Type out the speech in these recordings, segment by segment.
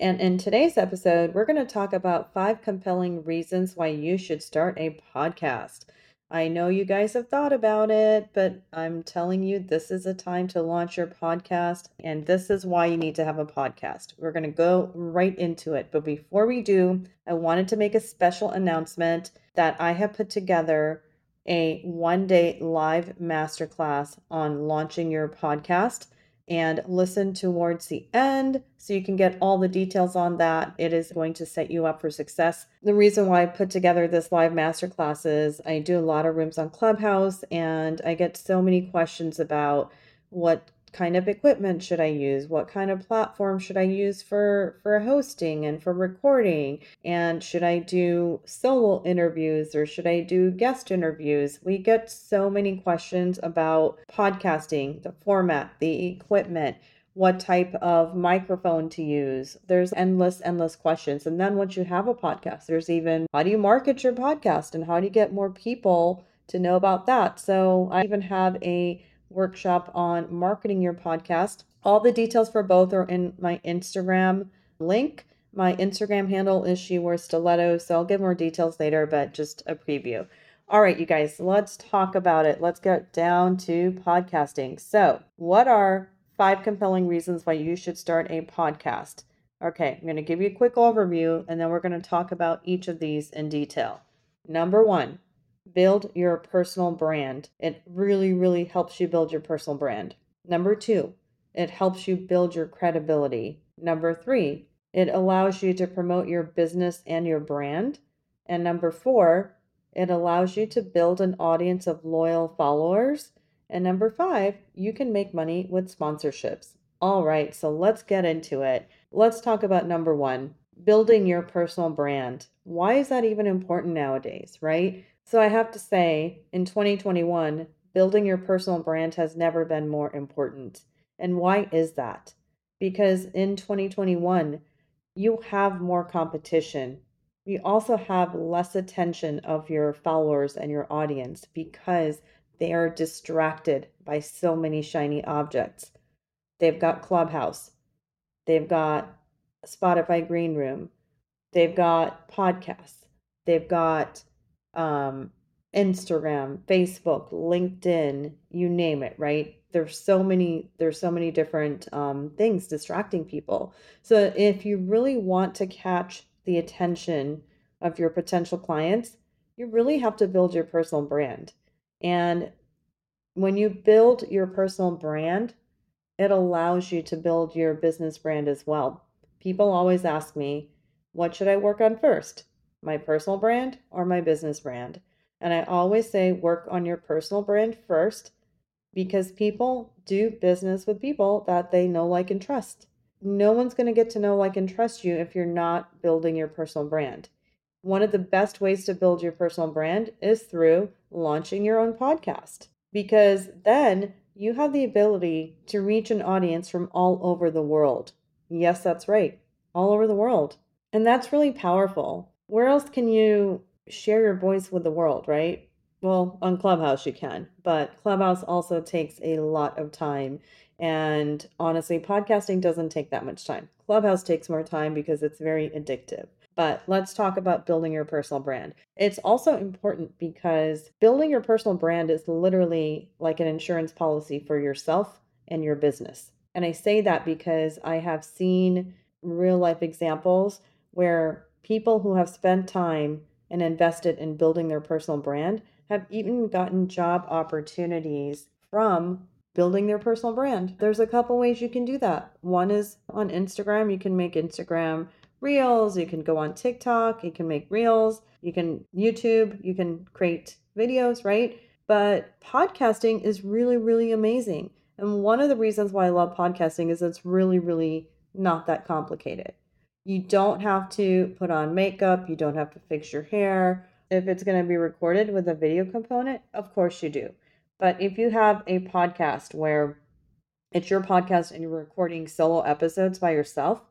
And in today's episode, we're going to talk about five compelling reasons why you should start a podcast. I know you guys have thought about it, but I'm telling you, this is a time to launch your podcast, and this is why you need to have a podcast. We're going to go right into it. But before we do, I wanted to make a special announcement that I have put together a one day live masterclass on launching your podcast and listen towards the end so you can get all the details on that. It is going to set you up for success. The reason why I put together this live masterclass is I do a lot of rooms on Clubhouse and I get so many questions about what kind of equipment should I use? What kind of platform should I use for for hosting and for recording? And should I do solo interviews or should I do guest interviews? We get so many questions about podcasting, the format, the equipment, what type of microphone to use. There's endless, endless questions. And then once you have a podcast, there's even how do you market your podcast and how do you get more people to know about that? So I even have a workshop on marketing your podcast. All the details for both are in my Instagram link. My Instagram handle is she wears stilettos, so I'll give more details later, but just a preview. All right, you guys, let's talk about it. Let's get down to podcasting. So, what are five compelling reasons why you should start a podcast? Okay, I'm going to give you a quick overview and then we're going to talk about each of these in detail. Number one, build your personal brand. It really, really helps you build your personal brand. Number two, it helps you build your credibility. Number three, it allows you to promote your business and your brand. And number four, it allows you to build an audience of loyal followers. And number five, you can make money with sponsorships. All right, so let's get into it. Let's talk about number one building your personal brand. Why is that even important nowadays, right? So I have to say, in 2021, building your personal brand has never been more important. And why is that? Because in 2021, you have more competition. You also have less attention of your followers and your audience because they are distracted by so many shiny objects. They've got Clubhouse, they've got Spotify Green Room, they've got podcasts, they've got um, Instagram, Facebook, LinkedIn, you name it, right? There's so many there's so many different um, things distracting people. So if you really want to catch the attention of your potential clients, you really have to build your personal brand. And when you build your personal brand, it allows you to build your business brand as well. People always ask me, what should I work on first? My personal brand or my business brand. And I always say work on your personal brand first because people do business with people that they know, like, and trust. No one's going to get to know, like, and trust you if you're not building your personal brand. One of the best ways to build your personal brand is through launching your own podcast because then you have the ability to reach an audience from all over the world. Yes, that's right, all over the world. And that's really powerful where else can you share your voice with the world, right? Well, on Clubhouse you can, but Clubhouse also takes a lot of time. And honestly, podcasting doesn't take that much time. Clubhouse takes more time because it's very addictive. But let's talk about building your personal brand. It's also important because building your personal brand is literally like an insurance policy for yourself and your business. And I say that because I have seen real life examples where people who have spent time and invested in building their personal brand have even gotten job opportunities from building their personal brand. There's a couple ways you can do that. One is on Instagram, you can make Instagram reels, you can go on TikTok, you can make reels, you can YouTube, you can create videos, right? But podcasting is really, really amazing. And one of the reasons why I love podcasting is it's really, really not that complicated. You don't have to put on makeup, you don't have to fix your hair. If it's going to be recorded with a video component, of course you do. But if you have a podcast where it's your podcast and you're recording solo episodes by yourself,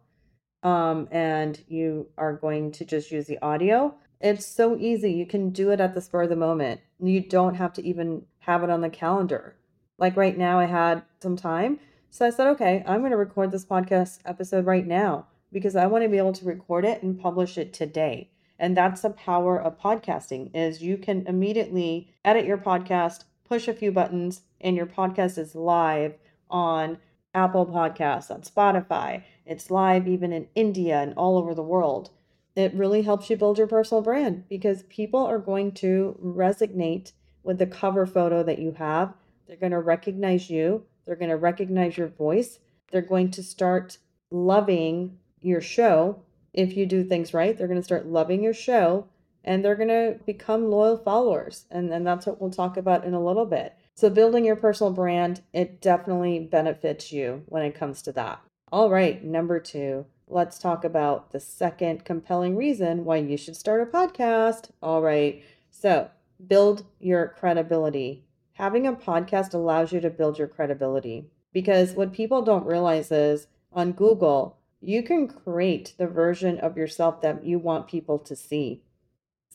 um, and you are going to just use the audio, it's so easy. You can do it at the spur of the moment. You don't have to even have it on the calendar. Like right now, I had some time. So I said, okay, I'm going to record this podcast episode right now because I want to be able to record it and publish it today. And that's the power of podcasting is you can immediately edit your podcast, push a few buttons, and your podcast is live on Apple Podcasts, on Spotify. It's live even in India and all over the world. It really helps you build your personal brand because people are going to resonate with the cover photo that you have. They're going to recognize you, they're going to recognize your voice, they're going to start loving your show if you do things right. They're going to start loving your show and they're going to become loyal followers. And, and that's what we'll talk about in a little bit. So, building your personal brand, it definitely benefits you when it comes to that. All right, number two, let's talk about the second compelling reason why you should start a podcast. All right, so build your credibility. Having a podcast allows you to build your credibility because what people don't realize is on Google, you can create the version of yourself that you want people to see.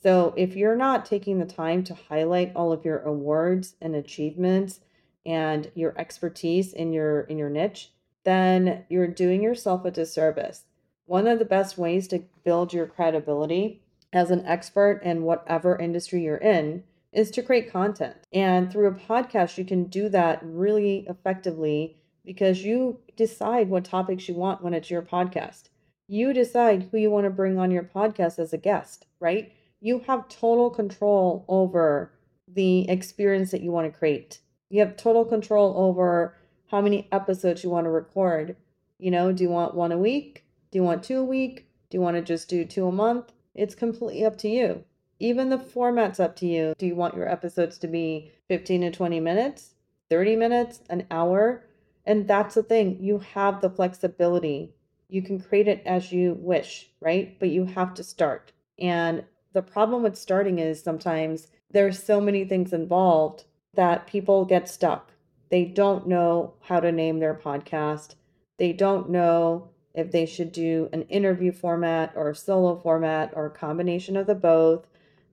So if you're not taking the time to highlight all of your awards and achievements and your expertise in your in your niche, then you're doing yourself a disservice. One of the best ways to build your credibility as an expert in whatever industry you're in is to create content. And through a podcast, you can do that really effectively because you decide what topics you want when it's your podcast. You decide who you want to bring on your podcast as a guest, right? You have total control over the experience that you want to create. You have total control over how many episodes you want to record. You know, do you want one a week? Do you want two a week? Do you want to just do two a month? It's completely up to you. Even the format's up to you. Do you want your episodes to be 15 to 20 minutes, 30 minutes, an hour? And that's the thing, you have the flexibility. You can create it as you wish, right? But you have to start. And the problem with starting is sometimes there's so many things involved that people get stuck. They don't know how to name their podcast. They don't know if they should do an interview format or solo format or a combination of the both.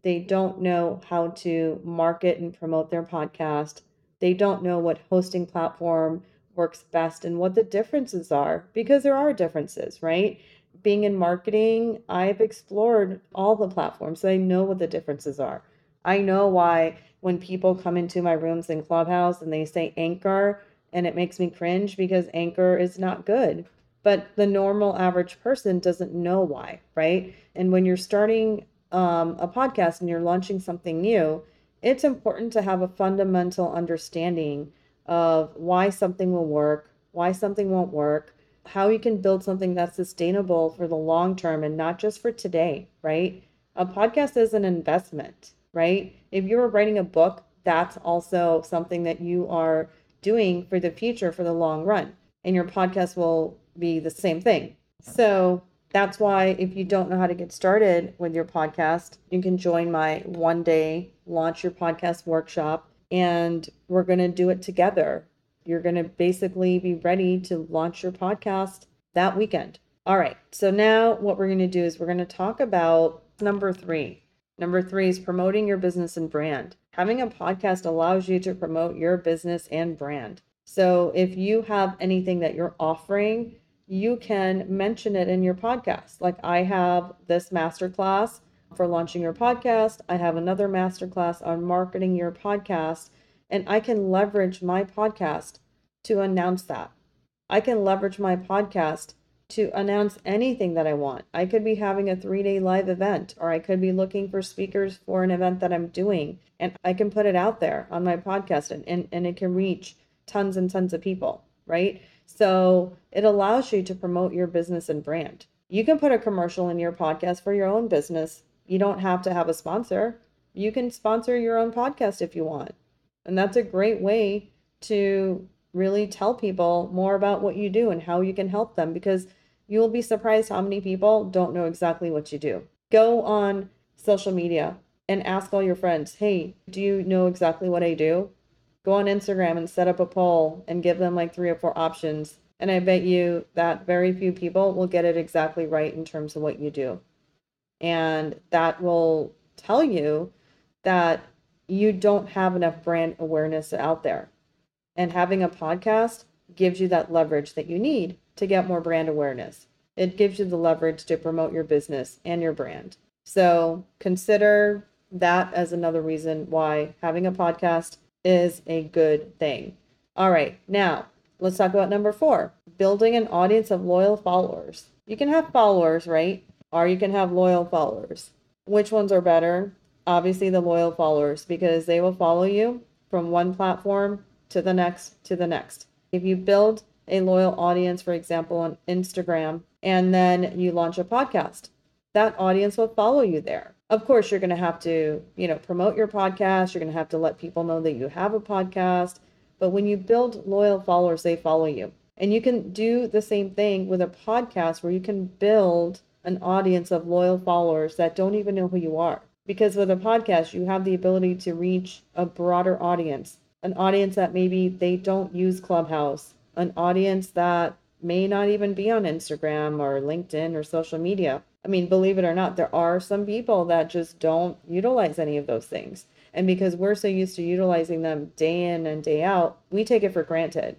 They don't know how to market and promote their podcast. They don't know what hosting platform works best and what the differences are because there are differences, right? Being in marketing, I've explored all the platforms, so I know what the differences are. I know why when people come into my rooms in Clubhouse and they say Anchor, and it makes me cringe because Anchor is not good. But the normal average person doesn't know why, right? And when you're starting um, a podcast and you're launching something new, it's important to have a fundamental understanding of why something will work, why something won't work, how you can build something that's sustainable for the long term and not just for today, right? A podcast is an investment, right? If you're writing a book, that's also something that you are doing for the future for the long run. And your podcast will be the same thing. So that's why if you don't know how to get started with your podcast, you can join my one day launch your podcast workshop and we're going to do it together. You're going to basically be ready to launch your podcast that weekend. All right. So now what we're going to do is we're going to talk about number 3. Number 3 is promoting your business and brand. Having a podcast allows you to promote your business and brand. So if you have anything that you're offering, you can mention it in your podcast. Like I have this masterclass for launching your podcast. I have another masterclass on marketing your podcast, and I can leverage my podcast to announce that. I can leverage my podcast to announce anything that I want. I could be having a three day live event, or I could be looking for speakers for an event that I'm doing, and I can put it out there on my podcast and, and, and it can reach tons and tons of people, right? So it allows you to promote your business and brand. You can put a commercial in your podcast for your own business you don't have to have a sponsor. You can sponsor your own podcast if you want. And that's a great way to really tell people more about what you do and how you can help them because you will be surprised how many people don't know exactly what you do. Go on social media and ask all your friends, hey, do you know exactly what I do? Go on Instagram and set up a poll and give them like three or four options. And I bet you that very few people will get it exactly right in terms of what you do. And that will tell you that you don't have enough brand awareness out there. And having a podcast gives you that leverage that you need to get more brand awareness. It gives you the leverage to promote your business and your brand. So consider that as another reason why having a podcast is a good thing. All right, now let's talk about number four building an audience of loyal followers. You can have followers, right? Or you can have loyal followers. Which ones are better? Obviously, the loyal followers because they will follow you from one platform to the next to the next. If you build a loyal audience, for example, on Instagram, and then you launch a podcast, that audience will follow you there. Of course, you're going to have to, you know, promote your podcast. You're going to have to let people know that you have a podcast. But when you build loyal followers, they follow you. And you can do the same thing with a podcast where you can build an audience of loyal followers that don't even know who you are. Because with a podcast, you have the ability to reach a broader audience an audience that maybe they don't use Clubhouse, an audience that may not even be on Instagram or LinkedIn or social media. I mean, believe it or not, there are some people that just don't utilize any of those things. And because we're so used to utilizing them day in and day out, we take it for granted.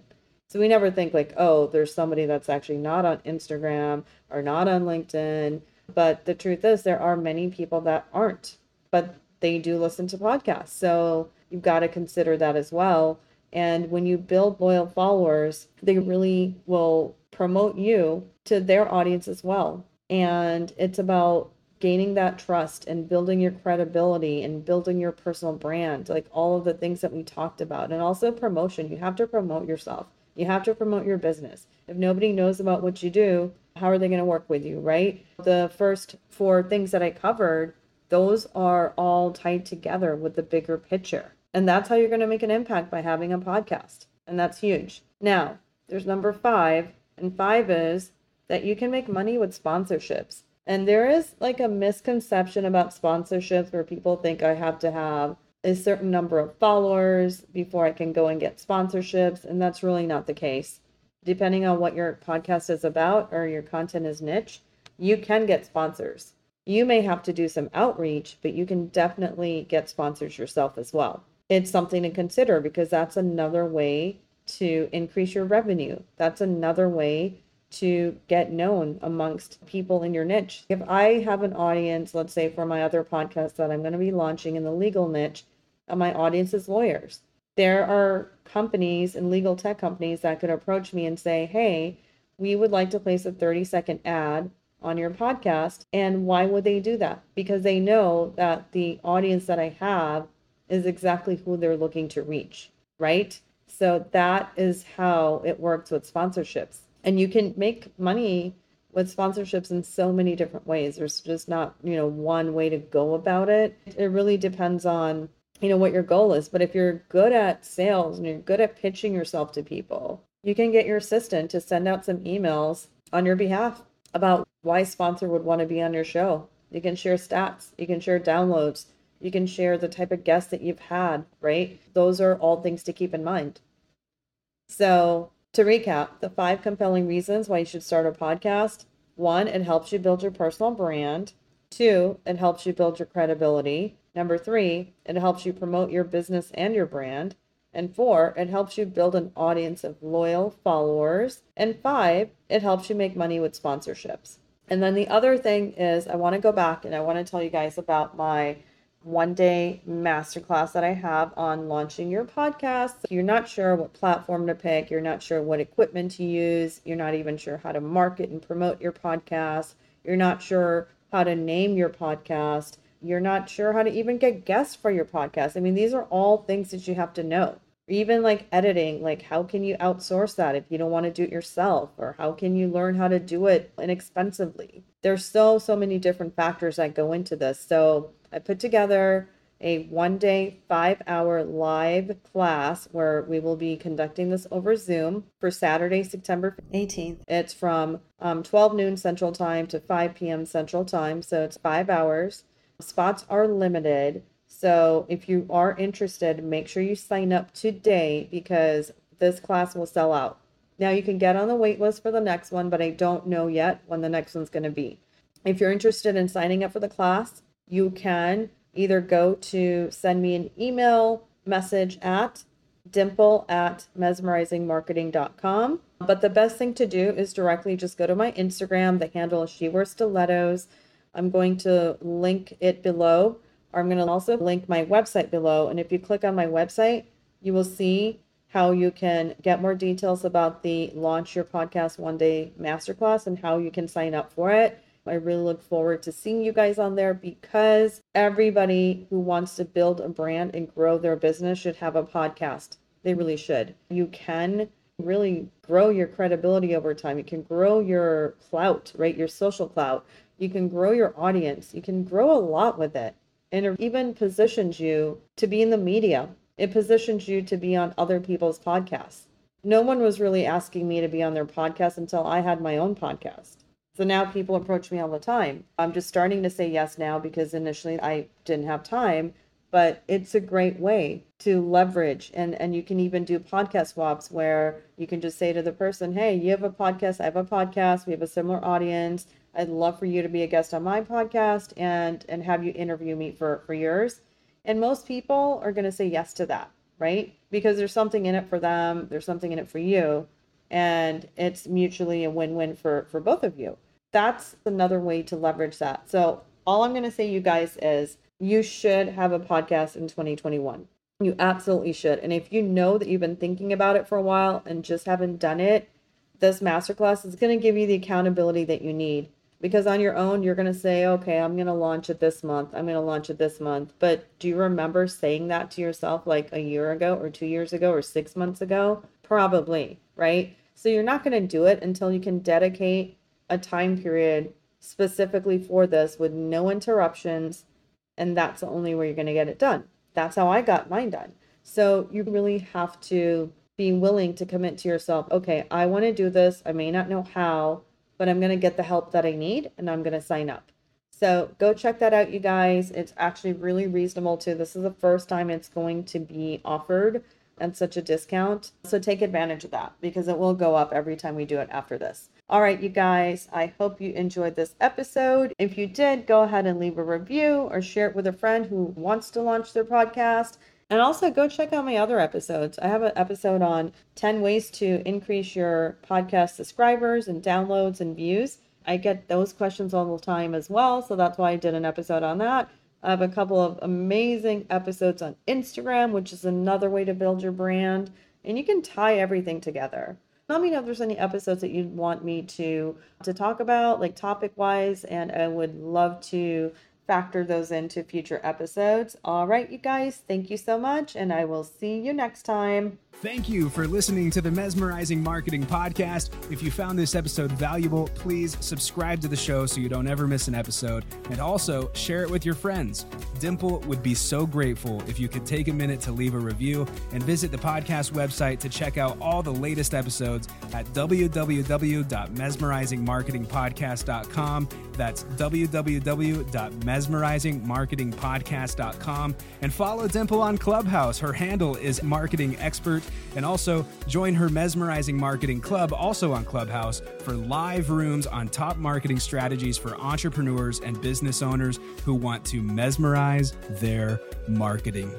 So we never think like, oh, there's somebody that's actually not on Instagram or not on LinkedIn. But the truth is, there are many people that aren't, but they do listen to podcasts. So you've got to consider that as well. And when you build loyal followers, they really will promote you to their audience as well. And it's about gaining that trust and building your credibility and building your personal brand, like all of the things that we talked about. And also promotion. You have to promote yourself. You have to promote your business. If nobody knows about what you do, how are they going to work with you, right? The first four things that I covered, those are all tied together with the bigger picture. And that's how you're going to make an impact by having a podcast. And that's huge. Now, there's number five, and five is that you can make money with sponsorships. And there is like a misconception about sponsorships where people think I have to have a certain number of followers before I can go and get sponsorships. And that's really not the case. Depending on what your podcast is about or your content is niche, you can get sponsors. You may have to do some outreach, but you can definitely get sponsors yourself as well it's something to consider because that's another way to increase your revenue. That's another way to get known amongst people in your niche. If I have an audience, let's say for my other podcast that I'm going to be launching in the legal niche, and my audience is lawyers. There are companies and legal tech companies that could approach me and say, hey, we would like to place a 30 second ad on your podcast. And why would they do that? Because they know that the audience that I have is exactly who they're looking to reach, right? So that is how it works with sponsorships. And you can make money with sponsorships in so many different ways. There's just not, you know, one way to go about it. It really depends on, you know, what your goal is. But if you're good at sales and you're good at pitching yourself to people, you can get your assistant to send out some emails on your behalf about why sponsor would want to be on your show. You can share stats, you can share downloads, you can share the type of guests that you've had, right? Those are all things to keep in mind. So, to recap, the five compelling reasons why you should start a podcast one, it helps you build your personal brand. Two, it helps you build your credibility. Number three, it helps you promote your business and your brand. And four, it helps you build an audience of loyal followers. And five, it helps you make money with sponsorships. And then the other thing is, I want to go back and I want to tell you guys about my one day masterclass that I have on launching your podcast. If you're not sure what platform to pick, you're not sure what equipment to use, you're not even sure how to market and promote your podcast, you're not sure how to name your podcast, you're not sure how to even get guests for your podcast. I mean, these are all things that you have to know. Even like editing, like how can you outsource that if you don't want to do it yourself? Or how can you learn how to do it inexpensively? There's so, so many different factors that go into this. So, I put together a one day, five hour live class where we will be conducting this over Zoom for Saturday, September 18th. It's from um, 12 noon Central Time to 5 p.m. Central Time. So it's five hours. Spots are limited. So if you are interested, make sure you sign up today because this class will sell out. Now you can get on the wait list for the next one, but I don't know yet when the next one's going to be. If you're interested in signing up for the class, you can either go to send me an email message at dimple at mesmerizingmarketing.com. But the best thing to do is directly just go to my Instagram. The handle is She Wears Stilettos. I'm going to link it below. Or I'm going to also link my website below. And if you click on my website, you will see how you can get more details about the Launch Your Podcast One Day Masterclass and how you can sign up for it. I really look forward to seeing you guys on there because everybody who wants to build a brand and grow their business should have a podcast. They really should. You can really grow your credibility over time. You can grow your clout, right? Your social clout. You can grow your audience. You can grow a lot with it. And it even positions you to be in the media. It positions you to be on other people's podcasts. No one was really asking me to be on their podcast until I had my own podcast. So now people approach me all the time. I'm just starting to say yes now because initially I didn't have time, but it's a great way to leverage and and you can even do podcast swaps where you can just say to the person, "Hey, you have a podcast, I have a podcast, we have a similar audience. I'd love for you to be a guest on my podcast and and have you interview me for for yours." And most people are going to say yes to that, right? Because there's something in it for them, there's something in it for you and it's mutually a win-win for for both of you. That's another way to leverage that. So all i'm going to say you guys is you should have a podcast in 2021 you absolutely should. And if you know that you've been thinking about it for a while and just haven't done it this masterclass is going to give you the accountability that you need. Because on your own you're going to say okay i'm going to launch it this month. I'm going to launch it this month. But do you remember saying that to yourself like a year ago or two years ago or six months ago? Probably right so you're not going to do it until you can dedicate a time period specifically for this with no interruptions. And that's the only way you're going to get it done. That's how I got mine done. So you really have to be willing to commit to yourself okay, I want to do this. I may not know how, but I'm going to get the help that I need and I'm going to sign up. So go check that out, you guys. It's actually really reasonable too. This is the first time it's going to be offered at such a discount. So take advantage of that because it will go up every time we do it after this. All right, you guys, I hope you enjoyed this episode. If you did, go ahead and leave a review or share it with a friend who wants to launch their podcast. And also go check out my other episodes. I have an episode on 10 ways to increase your podcast subscribers and downloads and views. I get those questions all the time as well. So that's why I did an episode on that. I have a couple of amazing episodes on Instagram, which is another way to build your brand. And you can tie everything together. Let me know if there's any episodes that you'd want me to to talk about, like topic wise, and I would love to factor those into future episodes. All right, you guys, thank you so much, and I will see you next time. Thank you for listening to the Mesmerizing Marketing Podcast. If you found this episode valuable, please subscribe to the show so you don't ever miss an episode, and also share it with your friends. Dimple would be so grateful if you could take a minute to leave a review and visit the podcast website to check out all the latest episodes at www.mesmerizingmarketingpodcast.com. That's www.mesmerizingmarketingpodcast.com. And follow Dimple on Clubhouse. Her handle is marketing expert and also join her Mesmerizing Marketing Club, also on Clubhouse, for live rooms on top marketing strategies for entrepreneurs and business owners who want to mesmerize their marketing.